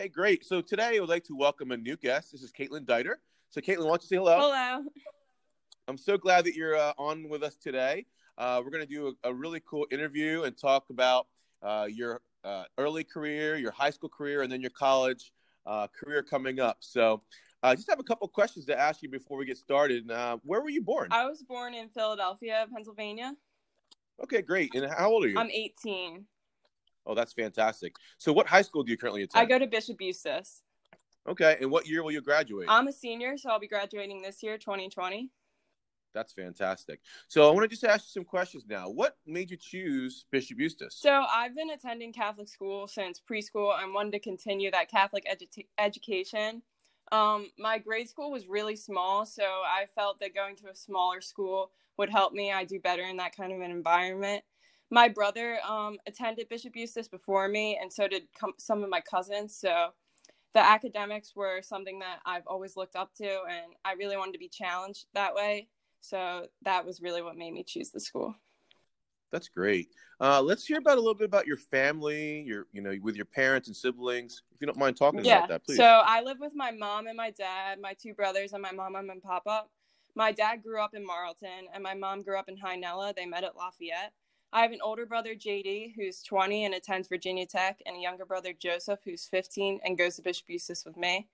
Okay, great. So today I would like to welcome a new guest. This is Caitlin Deiter. So, Caitlin, why don't you say hello? Hello. I'm so glad that you're uh, on with us today. Uh, we're going to do a, a, really cool interview and talk about uh, your uh, early career, your high school career, and then your college uh, career coming up. So, I just have a couple questions to ask you before we get started. Uh, where were you born? I was born in Philadelphia, Pennsylvania. Okay, great. And how old are you? I'm 18. Oh, that's fantastic. So, what high school do you currently attend? I go to Bishop Eustace. Okay, and what year will you graduate? I'm a senior, so I'll be graduating this year, 2020. That's fantastic. So, I want to just ask you some questions now. What made you choose Bishop Eustace? So, I've been attending Catholic school since preschool and wanted to continue that Catholic edu- education. Um, my grade school was really small, so I felt that going to a smaller school would help me. I do better in that kind of an environment. My brother um, attended Bishop Eustace before me, and so did com- some of my cousins. So the academics were something that I've always looked up to, and I really wanted to be challenged that way. So that was really what made me choose the school. That's great. Uh, let's hear about a little bit about your family, your you know, with your parents and siblings. If you don't mind talking yeah. about that, please. So I live with my mom and my dad, my two brothers, and my mom and my papa. My dad grew up in Marlton, and my mom grew up in Hi-Nella. They met at Lafayette. I have an older brother, JD, who's 20 and attends Virginia Tech, and a younger brother, Joseph, who's 15 and goes to Bishop Eustace with me.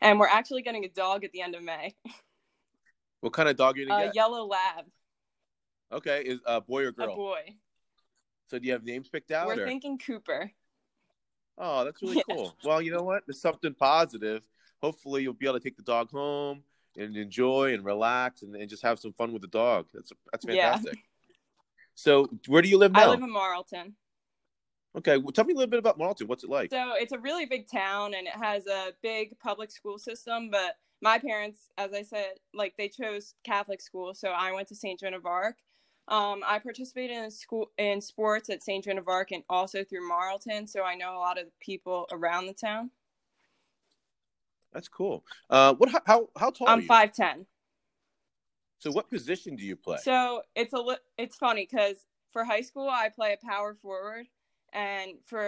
And we're actually getting a dog at the end of May. What kind of dog are you a get? yellow lab. Okay, is a uh, boy or girl? A boy. So do you have names picked out? We're or? thinking Cooper. Oh, that's really yeah. cool. Well, you know what? There's something positive. Hopefully, you'll be able to take the dog home and enjoy and relax and, and just have some fun with the dog. That's that's fantastic. Yeah. So, where do you live now? I live in Marlton. Okay, well, tell me a little bit about Marlton. What's it like? So, it's a really big town and it has a big public school system, but my parents, as I said, like they chose Catholic school, so I went to St. Joan of Arc. Um, I participated in school in sports at St. Joan of Arc and also through Marlton, so I know a lot of the people around the town. That's cool. Uh, what? How how tall? I'm five ten. So, what position do you play? So it's a li- it's funny because for high school I play a power forward, and for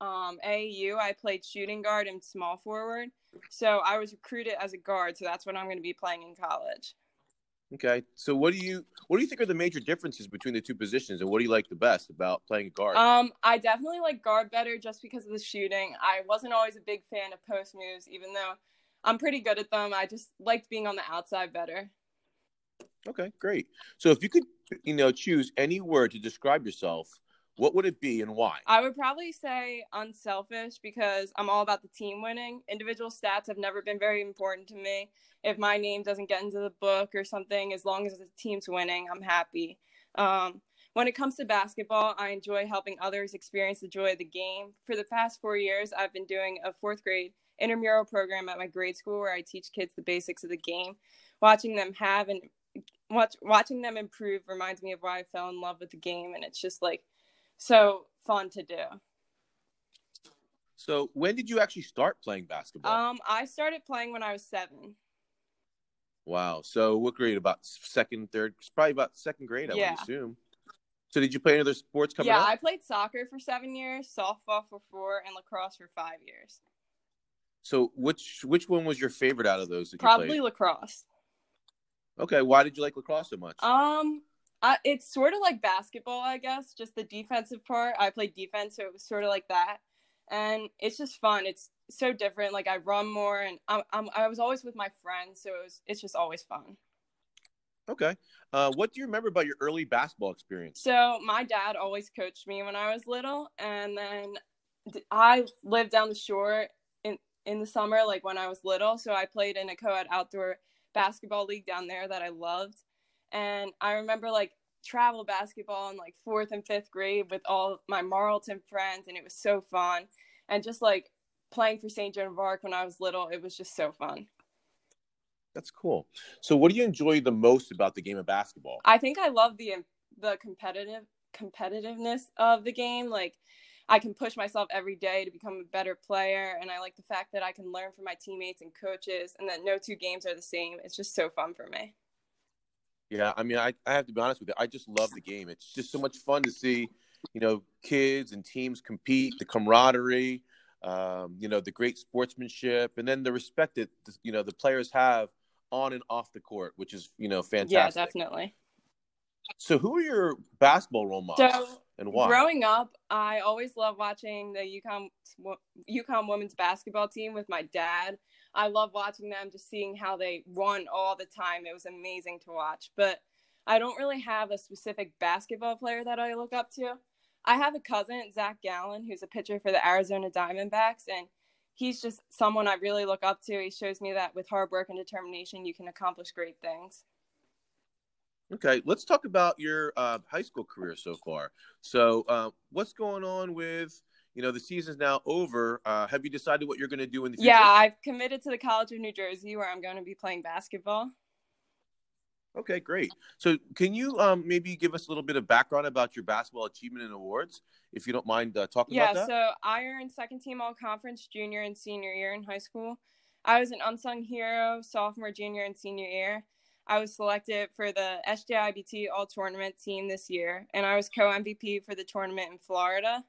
um, AAU I played shooting guard and small forward. So I was recruited as a guard, so that's what I'm going to be playing in college. Okay. So what do you what do you think are the major differences between the two positions, and what do you like the best about playing a guard? Um, I definitely like guard better just because of the shooting. I wasn't always a big fan of post moves, even though I'm pretty good at them. I just liked being on the outside better. Okay, great. So if you could, you know, choose any word to describe yourself, what would it be and why? I would probably say unselfish because I'm all about the team winning. Individual stats have never been very important to me. If my name doesn't get into the book or something, as long as the team's winning, I'm happy. Um, when it comes to basketball, I enjoy helping others experience the joy of the game. For the past four years, I've been doing a fourth grade intramural program at my grade school where I teach kids the basics of the game. Watching them have and watch watching them improve reminds me of why I fell in love with the game, and it's just like so fun to do. So, when did you actually start playing basketball? Um, I started playing when I was seven. Wow. So, what grade? About second, third? Probably about second grade, I yeah. would assume. So, did you play any other sports coming yeah, up? I played soccer for seven years, softball for four, and lacrosse for five years. So, which which one was your favorite out of those? Probably lacrosse. Okay, why did you like lacrosse so much? Um, I, it's sort of like basketball, I guess. Just the defensive part. I played defense, so it was sort of like that, and it's just fun. It's so different. Like I run more, and I'm, I'm I was always with my friends, so it was it's just always fun. Okay. Uh, what do you remember about your early basketball experience? So my dad always coached me when I was little, and then I lived down the shore in in the summer, like when I was little. So I played in a co-ed outdoor basketball league down there that I loved. And I remember like travel basketball in like fourth and fifth grade with all my Marlton friends, and it was so fun. And just like playing for St. Joan of Arc when I was little, it was just so fun. That's cool. So, what do you enjoy the most about the game of basketball? I think I love the the competitive competitiveness of the game. Like, I can push myself every day to become a better player, and I like the fact that I can learn from my teammates and coaches, and that no two games are the same. It's just so fun for me. Yeah, I mean, I, I have to be honest with you. I just love the game. It's just so much fun to see, you know, kids and teams compete, the camaraderie. um, you know, the great sportsmanship, and then the respect that you know the players have on and off the court, which is you know fantastic. Yeah, definitely. So, who are your basketball role models So, and why? Growing up, I always loved watching the UConn UConn women's basketball team with my dad. I love watching them, just seeing how they won all the time. It was amazing to watch. But I don't really have a specific basketball player that I look up to. I have a cousin, Zach Gallen, who's a pitcher for the Arizona Diamondbacks, and he's just someone I really look up to. He shows me that with hard work and determination, you can accomplish great things. Okay, let's talk about your uh, high school career so far. So, uh, what's going on with you know the season's now over? Uh, have you decided what you're going to do in the future? Yeah, I've committed to the College of New Jersey, where I'm going to be playing basketball. Okay, great. So, can you um, maybe give us a little bit of background about your basketball achievement and awards, if you don't mind uh, talking yeah, about that? Yeah, so I earned second team all conference junior and senior year in high school. I was an unsung hero sophomore, junior, and senior year. I was selected for the SJIBT All Tournament team this year, and I was co MVP for the tournament in Florida.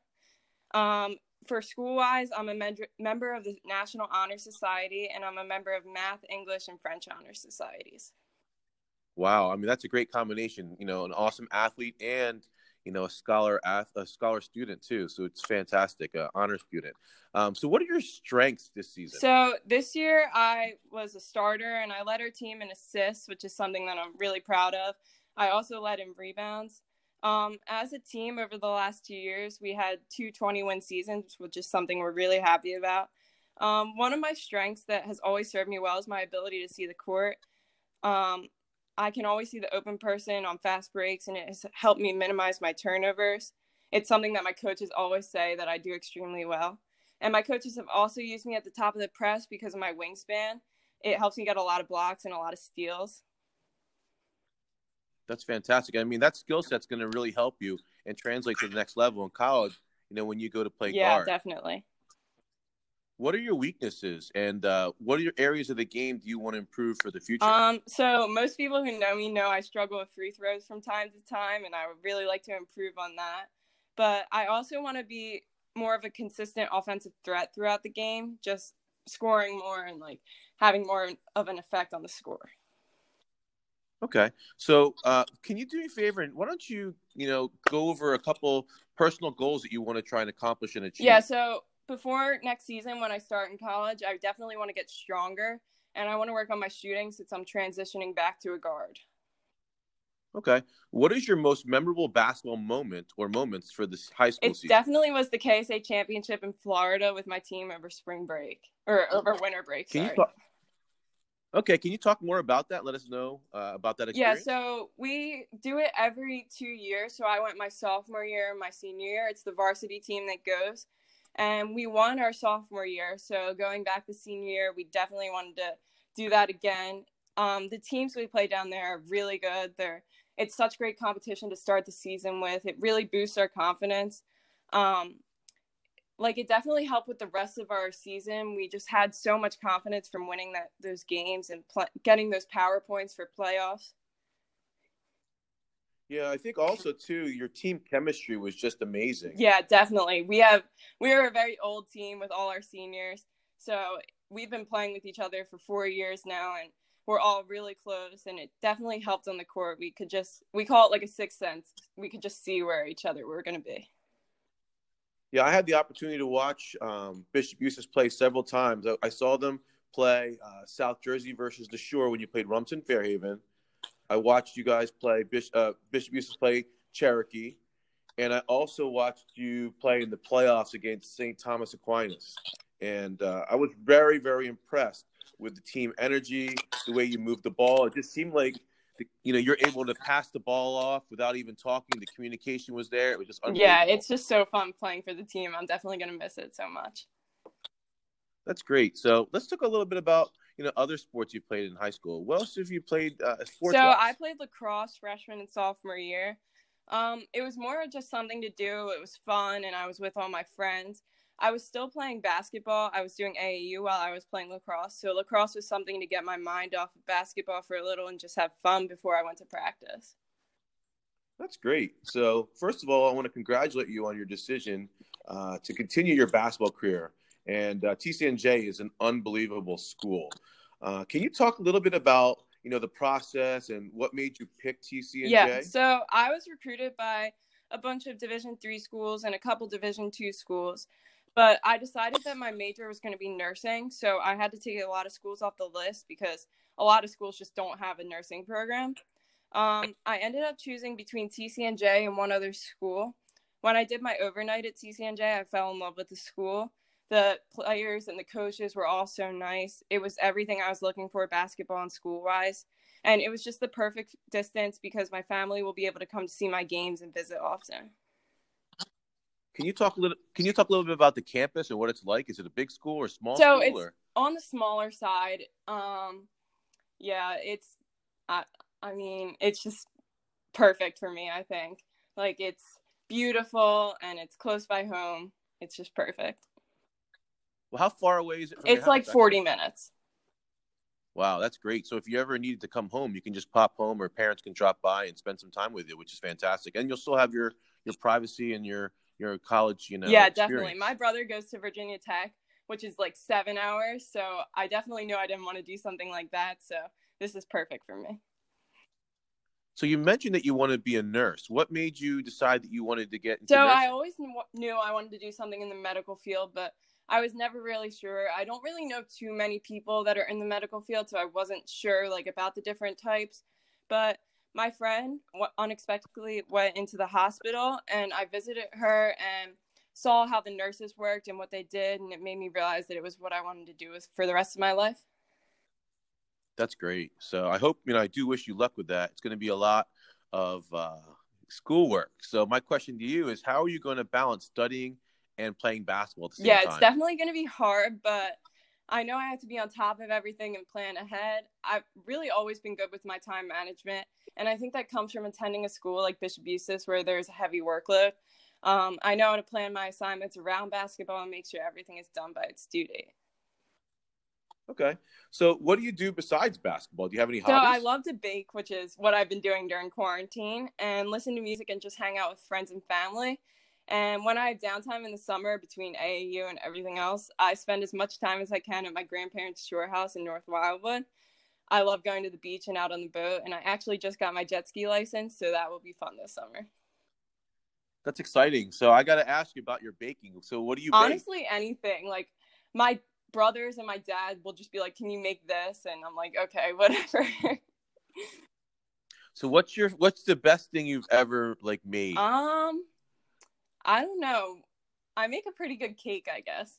Um, for school wise, I'm a med- member of the National Honor Society, and I'm a member of Math, English, and French Honor Societies. Wow, I mean that's a great combination. You know, an awesome athlete and you know a scholar a scholar student too. So it's fantastic, uh, honor student. Um, so what are your strengths this season? So this year I was a starter and I led our team in assists, which is something that I'm really proud of. I also led in rebounds. Um, as a team over the last two years, we had two 20 win seasons, which is something we're really happy about. Um, one of my strengths that has always served me well is my ability to see the court. Um, I can always see the open person on fast breaks, and it has helped me minimize my turnovers. It's something that my coaches always say that I do extremely well. And my coaches have also used me at the top of the press because of my wingspan. It helps me get a lot of blocks and a lot of steals. That's fantastic. I mean, that skill set's going to really help you and translate to the next level in college. You know, when you go to play yeah, guard. definitely. What are your weaknesses, and uh, what are your areas of the game do you want to improve for the future? Um, so most people who know me know I struggle with free throws from time to time, and I would really like to improve on that. But I also want to be more of a consistent offensive threat throughout the game, just scoring more and like having more of an effect on the score. Okay, so uh, can you do me a favor and why don't you, you know, go over a couple personal goals that you want to try and accomplish and achieve? Yeah, so before next season when I start in college, I definitely want to get stronger and I want to work on my shooting since I'm transitioning back to a guard. Okay. What is your most memorable basketball moment or moments for this high school it season? definitely was the KSA championship in Florida with my team over spring break or over winter break. Can sorry. you talk? Okay, can you talk more about that? Let us know uh, about that experience. Yeah, so we do it every two years. So I went my sophomore year and my senior year. It's the varsity team that goes. And we won our sophomore year. So going back the senior year, we definitely wanted to do that again. Um, the teams we play down there are really good. They're it's such great competition to start the season with. It really boosts our confidence. Um, like it definitely helped with the rest of our season. We just had so much confidence from winning that those games and pl- getting those power points for playoffs. Yeah, I think also too your team chemistry was just amazing. Yeah, definitely. We have we are a very old team with all our seniors. So we've been playing with each other for 4 years now and we're all really close and it definitely helped on the court. We could just we call it like a sixth sense. We could just see where each other were going to be. Yeah, I had the opportunity to watch um, Bishop Eustace play several times. I, I saw them play uh, South Jersey versus the Shore when you played Rumson Fairhaven. I watched you guys play Bishop, uh, Bishop Eustace play Cherokee, and I also watched you play in the playoffs against St. Thomas Aquinas. And uh, I was very, very impressed with the team energy, the way you moved the ball. It just seemed like you know you're able to pass the ball off without even talking. The communication was there. It was just yeah. It's just so fun playing for the team. I'm definitely gonna miss it so much. That's great. So let's talk a little bit about you know other sports you played in high school. What else have you played? Uh, sports. So I played lacrosse freshman and sophomore year. Um, it was more just something to do. It was fun, and I was with all my friends. I was still playing basketball. I was doing AAU while I was playing lacrosse. So lacrosse was something to get my mind off of basketball for a little and just have fun before I went to practice. That's great. So first of all, I want to congratulate you on your decision uh, to continue your basketball career. And uh, TCNJ is an unbelievable school. Uh, can you talk a little bit about you know the process and what made you pick TCNJ? Yeah, so I was recruited by a bunch of Division three schools and a couple Division two schools, but I decided that my major was going to be nursing, so I had to take a lot of schools off the list because a lot of schools just don't have a nursing program. Um, I ended up choosing between TCNJ and one other school. When I did my overnight at TCNJ, I fell in love with the school. The players and the coaches were all so nice. It was everything I was looking for basketball and school wise. And it was just the perfect distance because my family will be able to come to see my games and visit often. Can you talk a little? Can you talk a little bit about the campus and what it's like? Is it a big school or small? So school, it's or? on the smaller side. Um, yeah, it's. I, I mean, it's just perfect for me. I think like it's beautiful and it's close by home. It's just perfect. Well, how far away is it? it's like house, 40 minutes. Wow, that's great. So if you ever needed to come home, you can just pop home, or parents can drop by and spend some time with you, which is fantastic. And you'll still have your your privacy and your your college, you know. Yeah, experience. definitely. My brother goes to Virginia Tech, which is like seven hours. So I definitely knew I didn't want to do something like that. So this is perfect for me. So you mentioned that you want to be a nurse. What made you decide that you wanted to get into So nursing? I always knew I wanted to do something in the medical field, but I was never really sure. I don't really know too many people that are in the medical field, so I wasn't sure like about the different types. But my friend unexpectedly went into the hospital and I visited her and saw how the nurses worked and what they did and it made me realize that it was what I wanted to do for the rest of my life. That's great. So I hope you know I do wish you luck with that. It's going to be a lot of uh, schoolwork. So my question to you is, how are you going to balance studying and playing basketball at the same yeah, time? it's definitely going to be hard, but I know I have to be on top of everything and plan ahead. I've really always been good with my time management, and I think that comes from attending a school like Bishop Eustace where there's a heavy workload. Um, I know how to plan my assignments around basketball and make sure everything is done by its due date. Okay. So, what do you do besides basketball? Do you have any hobbies? So, I love to bake, which is what I've been doing during quarantine, and listen to music and just hang out with friends and family. And when I have downtime in the summer between AAU and everything else, I spend as much time as I can at my grandparents' shore house in North Wildwood. I love going to the beach and out on the boat, and I actually just got my jet ski license, so that will be fun this summer. That's exciting. So I got to ask you about your baking. So what do you honestly bake? anything? Like my brothers and my dad will just be like, "Can you make this?" And I'm like, "Okay, whatever." so what's your what's the best thing you've ever like made? Um, I don't know. I make a pretty good cake, I guess.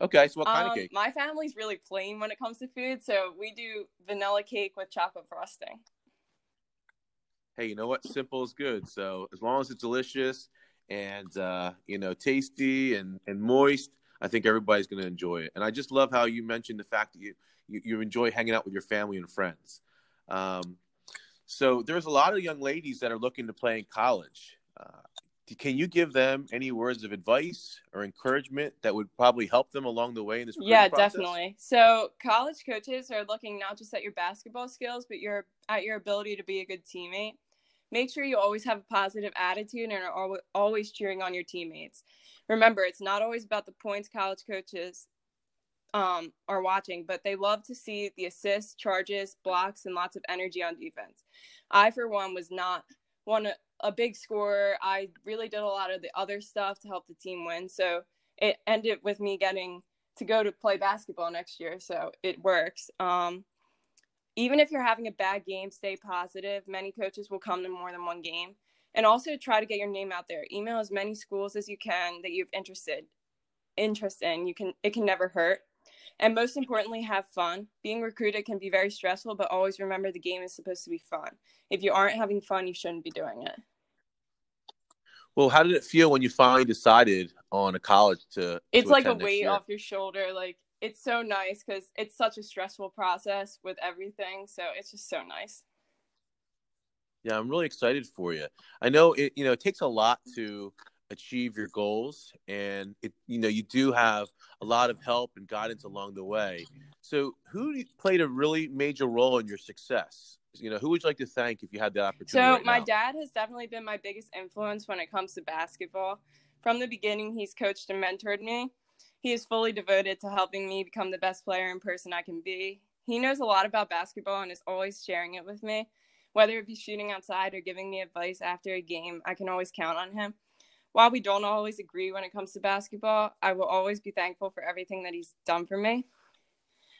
Okay, so what kind um, of cake? My family's really plain when it comes to food, so we do vanilla cake with chocolate frosting. Hey, you know what? Simple is good. So as long as it's delicious and uh, you know tasty and and moist, I think everybody's going to enjoy it. And I just love how you mentioned the fact that you you, you enjoy hanging out with your family and friends. Um, so there's a lot of young ladies that are looking to play in college. Uh, can you give them any words of advice or encouragement that would probably help them along the way in this yeah process? definitely. So college coaches are looking not just at your basketball skills but your at your ability to be a good teammate. Make sure you always have a positive attitude and are always cheering on your teammates. Remember it's not always about the points college coaches um, are watching but they love to see the assists charges blocks and lots of energy on defense. I for one was not one a big scorer. I really did a lot of the other stuff to help the team win. So it ended with me getting to go to play basketball next year. So it works. Um, even if you're having a bad game, stay positive. Many coaches will come to more than one game. And also try to get your name out there. Email as many schools as you can that you've interested interest in. You can it can never hurt. And most importantly, have fun. Being recruited can be very stressful, but always remember the game is supposed to be fun. If you aren't having fun, you shouldn't be doing it. Well, how did it feel when you finally decided on a college to? It's to like a weight off your shoulder. Like it's so nice because it's such a stressful process with everything. So it's just so nice. Yeah, I'm really excited for you. I know it. You know, it takes a lot to achieve your goals, and it. You know, you do have a lot of help and guidance along the way. So, who played a really major role in your success? You know, who would you like to thank if you had the opportunity? So right my now? dad has definitely been my biggest influence when it comes to basketball. From the beginning, he's coached and mentored me. He is fully devoted to helping me become the best player and person I can be. He knows a lot about basketball and is always sharing it with me. Whether it be shooting outside or giving me advice after a game, I can always count on him. While we don't always agree when it comes to basketball, I will always be thankful for everything that he's done for me.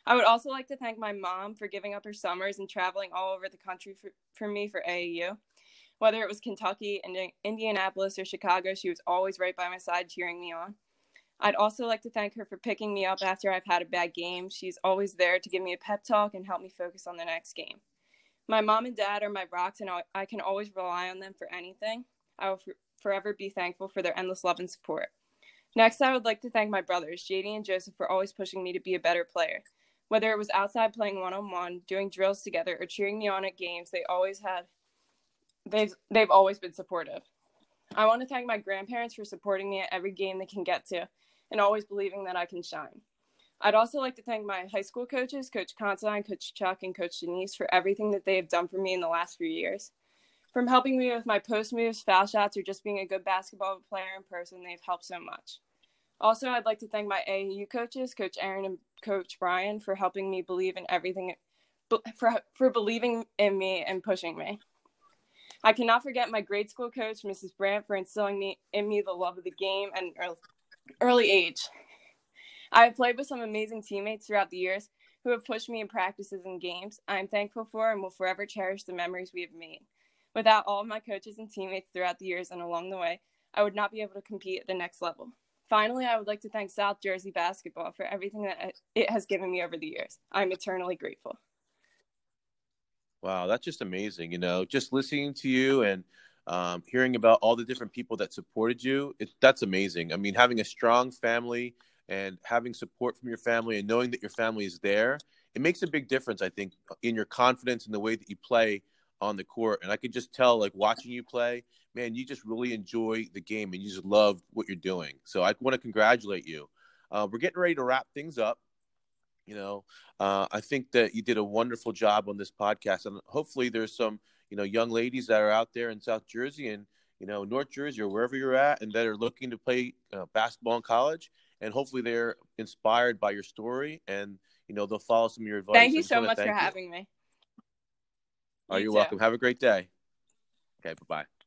I would also like to thank my mom for giving up her summers and traveling all over the country for, for me for AAU. Whether it was Kentucky, and Indianapolis, or Chicago, she was always right by my side cheering me on. I'd also like to thank her for picking me up after I've had a bad game. She's always there to give me a pep talk and help me focus on the next game. My mom and dad are my rocks, and I can always rely on them for anything. I will forever be thankful for their endless love and support. Next, I would like to thank my brothers, JD and Joseph, for always pushing me to be a better player. Whether it was outside playing one on one, doing drills together, or cheering me on at games, they always had they've they've always been supportive. I want to thank my grandparents for supporting me at every game they can get to and always believing that I can shine. I'd also like to thank my high school coaches, Coach Considine, Coach Chuck, and Coach Denise, for everything that they have done for me in the last few years. From helping me with my post moves, foul shots, or just being a good basketball player in person, they've helped so much. Also, I'd like to thank my AAU coaches, Coach Aaron and Coach Brian, for helping me believe in everything, for, for believing in me and pushing me. I cannot forget my grade school coach, Mrs. Brandt, for instilling me in me the love of the game at an early, early age. I have played with some amazing teammates throughout the years who have pushed me in practices and games. I am thankful for and will forever cherish the memories we have made. Without all of my coaches and teammates throughout the years and along the way, I would not be able to compete at the next level. Finally, I would like to thank South Jersey basketball for everything that it has given me over the years. I'm eternally grateful. Wow, that's just amazing. You know, just listening to you and um, hearing about all the different people that supported you, it, that's amazing. I mean, having a strong family and having support from your family and knowing that your family is there, it makes a big difference, I think, in your confidence in the way that you play on the court. And I could just tell, like watching you play, man, you just really enjoy the game and you just love what you're doing. So I want to congratulate you. Uh, we're getting ready to wrap things up. You know, uh, I think that you did a wonderful job on this podcast, and hopefully, there's some you know young ladies that are out there in South Jersey and you know North Jersey or wherever you're at, and that are looking to play uh, basketball in college, and hopefully they're inspired by your story, and you know they'll follow some of your advice. Thank you so much for you. having me. Oh, you are welcome. Have a great day. Okay, bye bye.